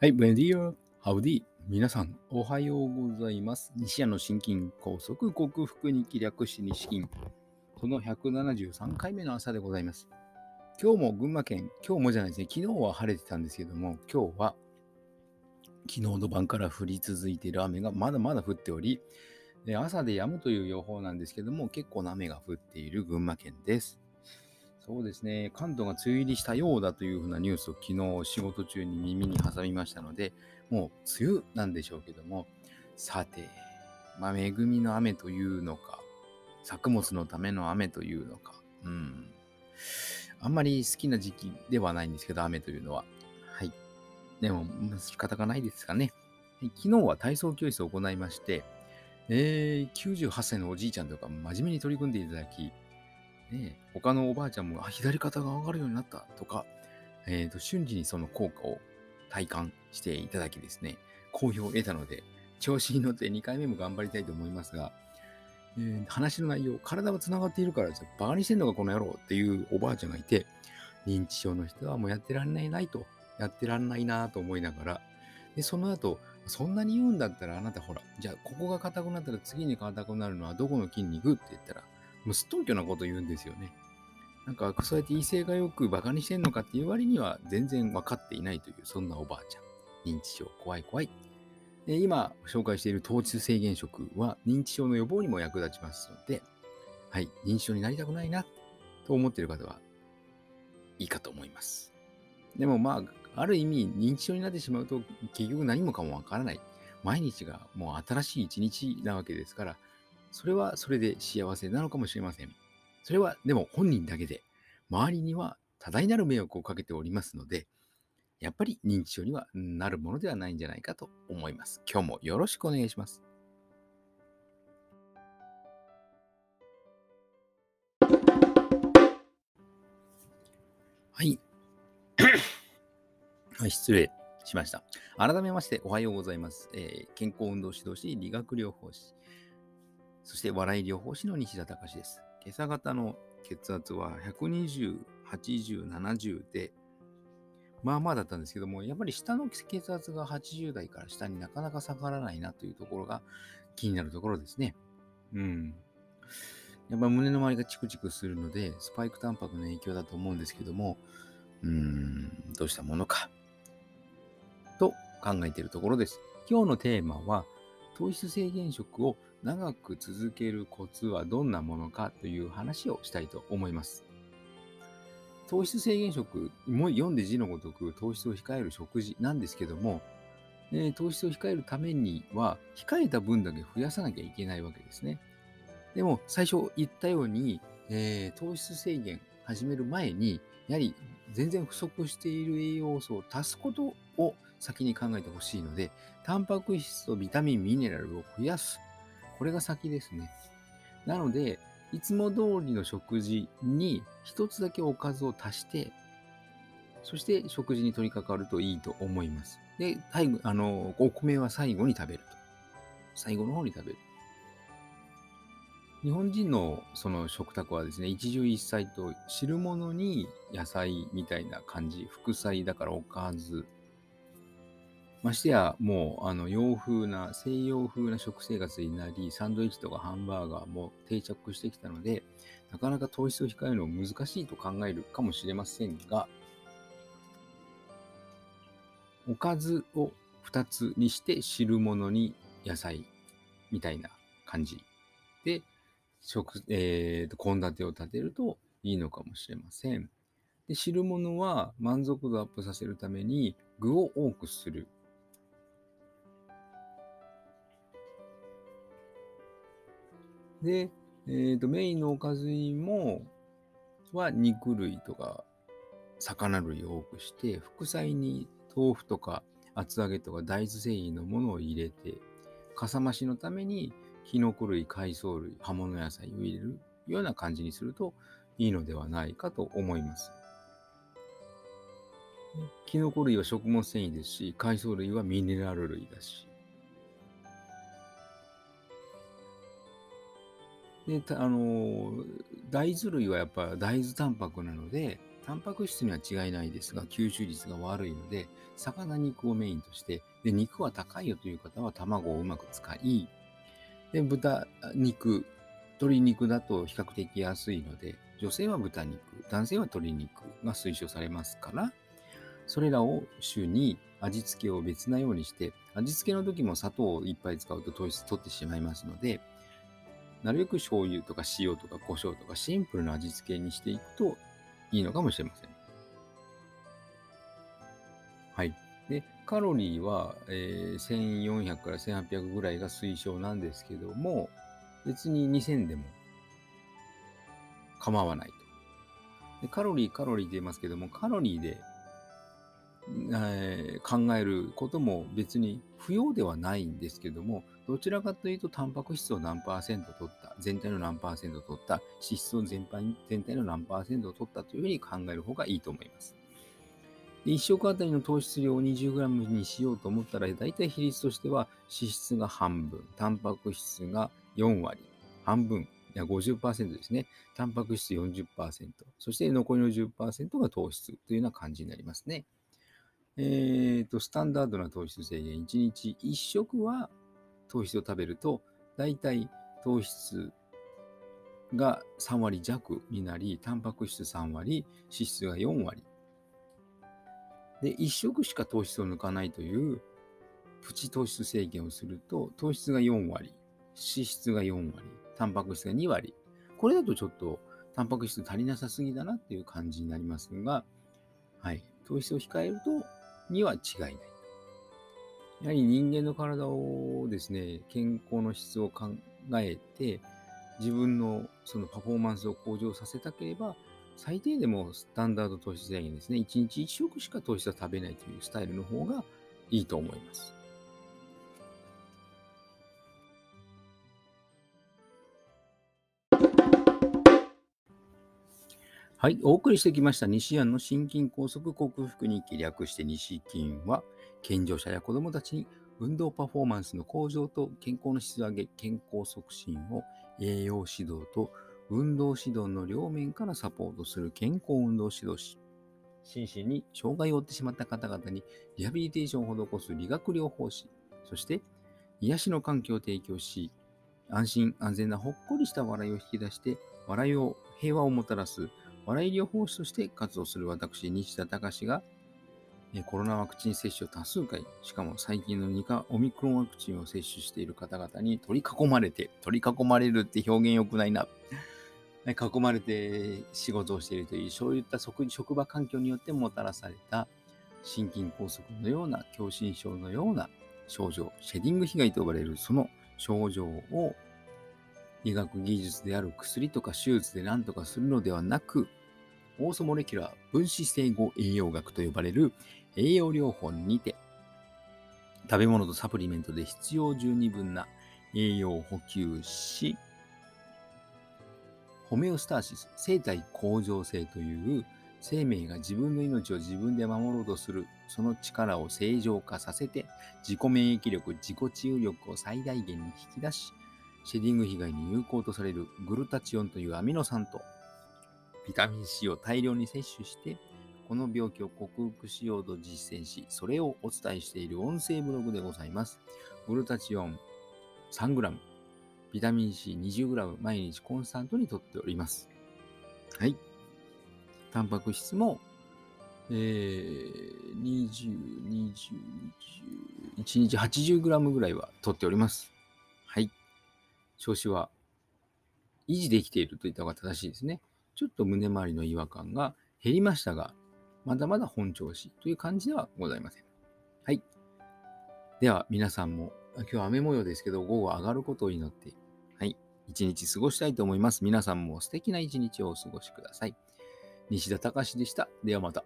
はい、ブエディア、ハウディ。皆さん、おはようございます。西谷の心筋梗塞克服に気略し西筋。この173回目の朝でございます。今日も群馬県、今日もじゃないですね、昨日は晴れてたんですけども、今日は昨日の晩から降り続いている雨がまだまだ降っており、朝で止むという予報なんですけども、結構な雨が降っている群馬県です。そうですね、関東が梅雨入りしたようだというふうなニュースを昨日仕事中に耳に挟みましたので、もう梅雨なんでしょうけども、さて、まあ、恵みの雨というのか、作物のための雨というのか、うん。あんまり好きな時期ではないんですけど、雨というのは。はい。でも、仕方がないですかね。昨日は体操教室を行いまして、えー、98歳のおじいちゃんとか真面目に取り組んでいただき、ね、他のおばあちゃんもあ左肩が上がるようになったとか、えーと、瞬時にその効果を体感していただきですね、好評を得たので、調子に乗って2回目も頑張りたいと思いますが、えー話の内容、体は繋がっているから、バカにしてんのかこの野郎っていうおばあちゃんがいて、認知症の人はもうやってらんないないと、やってらんないなと思いながら、で、その後、そんなに言うんだったらあなたほら、じゃあここが硬くなったら次に硬くなるのはどこの筋肉？って言ったら、うすっとんきょなこと言うんですよね。なんか、そうやって威勢がよくバカにしてんのかっていう割には全然分かっていないという、そんなおばあちゃん。認知症、怖い怖い。で今紹介している糖質制限食は認知症の予防にも役立ちますので、はい、認知症になりたくないなと思っている方はいいかと思います。でもまあ、ある意味認知症になってしまうと結局何もかもわからない。毎日がもう新しい一日なわけですから、それはそれで幸せなのかもしれません。それはでも本人だけで、周りには多大なる迷惑をかけておりますので、やっぱり認知症にはなるものではないんじゃないかと思います。今日もよろしくお願いします。はい。はい、失礼しました。改めましておはようございます。えー健康運動指導士、理学療法士、そして笑い療法士の西田隆です。今朝方の血圧は120、80、70で、まあまあだったんですけども、やっぱり下の血圧が80代から下になかなか下がらないなというところが気になるところですね。うん。やっぱり胸の周りがチクチクするので、スパイクタンパクの影響だと思うんですけども、うーん、どうしたものか、と考えているところです。今日のテーマは、糖質制限食を長く続けるコツはどんなものかという話をしたいと思います。糖質制限食も読んで字のごとく糖質を控える食事なんですけども、で糖質を控えるためには控えた分だけ増やさなきゃいけないわけですね。でも最初言ったように、えー糖質制限始める前にやはり全然不足している栄養素を足すことを先に考えてほしいので、タンパク質とビタミン、ミネラルを増やす。これが先ですね。なので、いつも通りの食事に一つだけおかずを足して、そして食事に取り掛かるといいと思います。で、最後、あの、お米は最後に食べると。最後の方に食べる。日本人のその食卓はですね、一汁一菜と汁物に野菜みたいな感じ、副菜だからおかず。ましてや、もう、あの、洋風な、西洋風な食生活になり、サンドイッチとかハンバーガーも定着してきたので、なかなか糖質を控えるのは難しいと考えるかもしれませんが、おかずを2つにして汁物に野菜みたいな感じで、食、えーと、献立を立てるといいのかもしれません。で、汁物は満足度アップさせるために具を多くする。で、えーと、メインのおかずにも、は肉類とか魚類を多くして、副菜に豆腐とか厚揚げとか大豆製品のものを入れて、かさ増しのためにキノコ類、海藻類、葉物野菜を入れるような感じにするといいのではないかと思います。キノコ類は食物繊維ですし、海藻類はミネラル類だし。で、あの大豆類はやっぱ大豆タンパクなので、タンパク質には違いないですが、吸収率が悪いので、魚肉をメインとして、で肉は高いよという方は卵をうまく使い、で豚肉、鶏肉だと比較的安いので、女性は豚肉、男性は鶏肉が推奨されますから、それらを主に味付けを別なようにして、味付けの時も砂糖をいっぱい使うと糖質取ってしまいますので、なるべく醤油とか塩とか胡椒とかシンプルな味付けにしていくといいのかもしれません。はい。で、カロリーは、えー、1400から1800ぐらいが推奨なんですけども、別に2000でも構わないと。でカロリー、カロリーで言いますけども、カロリーで、えー、考えることも別に不要ではないんですけども、どちらかというと、タンパク質を何パーセント取った、全体の何パーセント取った、脂質を全般全体の何パーセント取ったというふうに考える方がいいと思います。で1食あたりの糖質量を 20g にしようと思ったら、大体比率としては脂質が半分、タンパク質が4割、半分、いや50%ですね。タンパク質40%、そして残りの10%が糖質というような感じになりますね。えーと、スタンダードな糖質制限、1日1食は糖質を食べると、大体糖質が3割弱になり、タンパク質3割、脂質が4割。で、1食しか糖質を抜かないというプチ糖質制限をすると、糖質が4割、脂質が4割、タンパク質が2割。これだとちょっとタンパク質足りなさすぎだなっていう感じになりますが、はい、糖質を控えるとには違いない。やはり人間の体をですね、健康の質を考えて、自分のそのパフォーマンスを向上させたければ、最低でもスタンダード糖質制限ですね、1日1食しか糖質は食べないというスタイルの方がいいと思います。はい、お送りしてきました西安の心筋梗塞克服に略して西筋は、健常者や子どもたちに運動パフォーマンスの向上と健康の質上げ、健康促進を栄養指導と運動指導の両面からサポートする健康運動指導士。心身に障害を負ってしまった方々にリハビリテーションを施す理学療法士。そして癒しの環境を提供し、安心安全なほっこりした笑いを引き出して、笑いを平和をもたらす笑い療法士として活動する私、西田隆が、コロナワクチン接種を多数回、しかも最近の2価オミクロンワクチンを接種している方々に取り囲まれて、取り囲まれるって表現良くないな。囲まれて仕事をしているという、そういった職場環境によってもたらされた心筋梗塞のような、狭心症のような症状、シェディング被害と呼ばれるその症状を医学技術である薬とか手術で何とかするのではなく、オーソモレキュラー分子整合栄養学と呼ばれる栄養療法にて、食べ物とサプリメントで必要十二分な栄養を補給し、ホメオスターシス、生体向上性という生命が自分の命を自分で守ろうとするその力を正常化させて自己免疫力、自己治癒力を最大限に引き出し、シェディング被害に有効とされるグルタチオンというアミノ酸とビタミン C を大量に摂取して、この病気を克服しようと実践し、それをお伝えしている音声ブログでございます。グルタチオン 3g、ビタミン C20g 毎日コンスタントにとっております。はい。タンパク質も、えー、20、20、20、1日 80g ぐらいはとっております。はい。調子は維持できているといった方が正しいですね。ちょっと胸周りの違和感が減りましたが、まだまだ本調子という感じではございません。はい。では、皆さんも、今日は雨模様ですけど、午後上がることを祈って、はい、一日過ごしたいと思います。皆さんも素敵な一日をお過ごしください。西田隆でした。ではまた。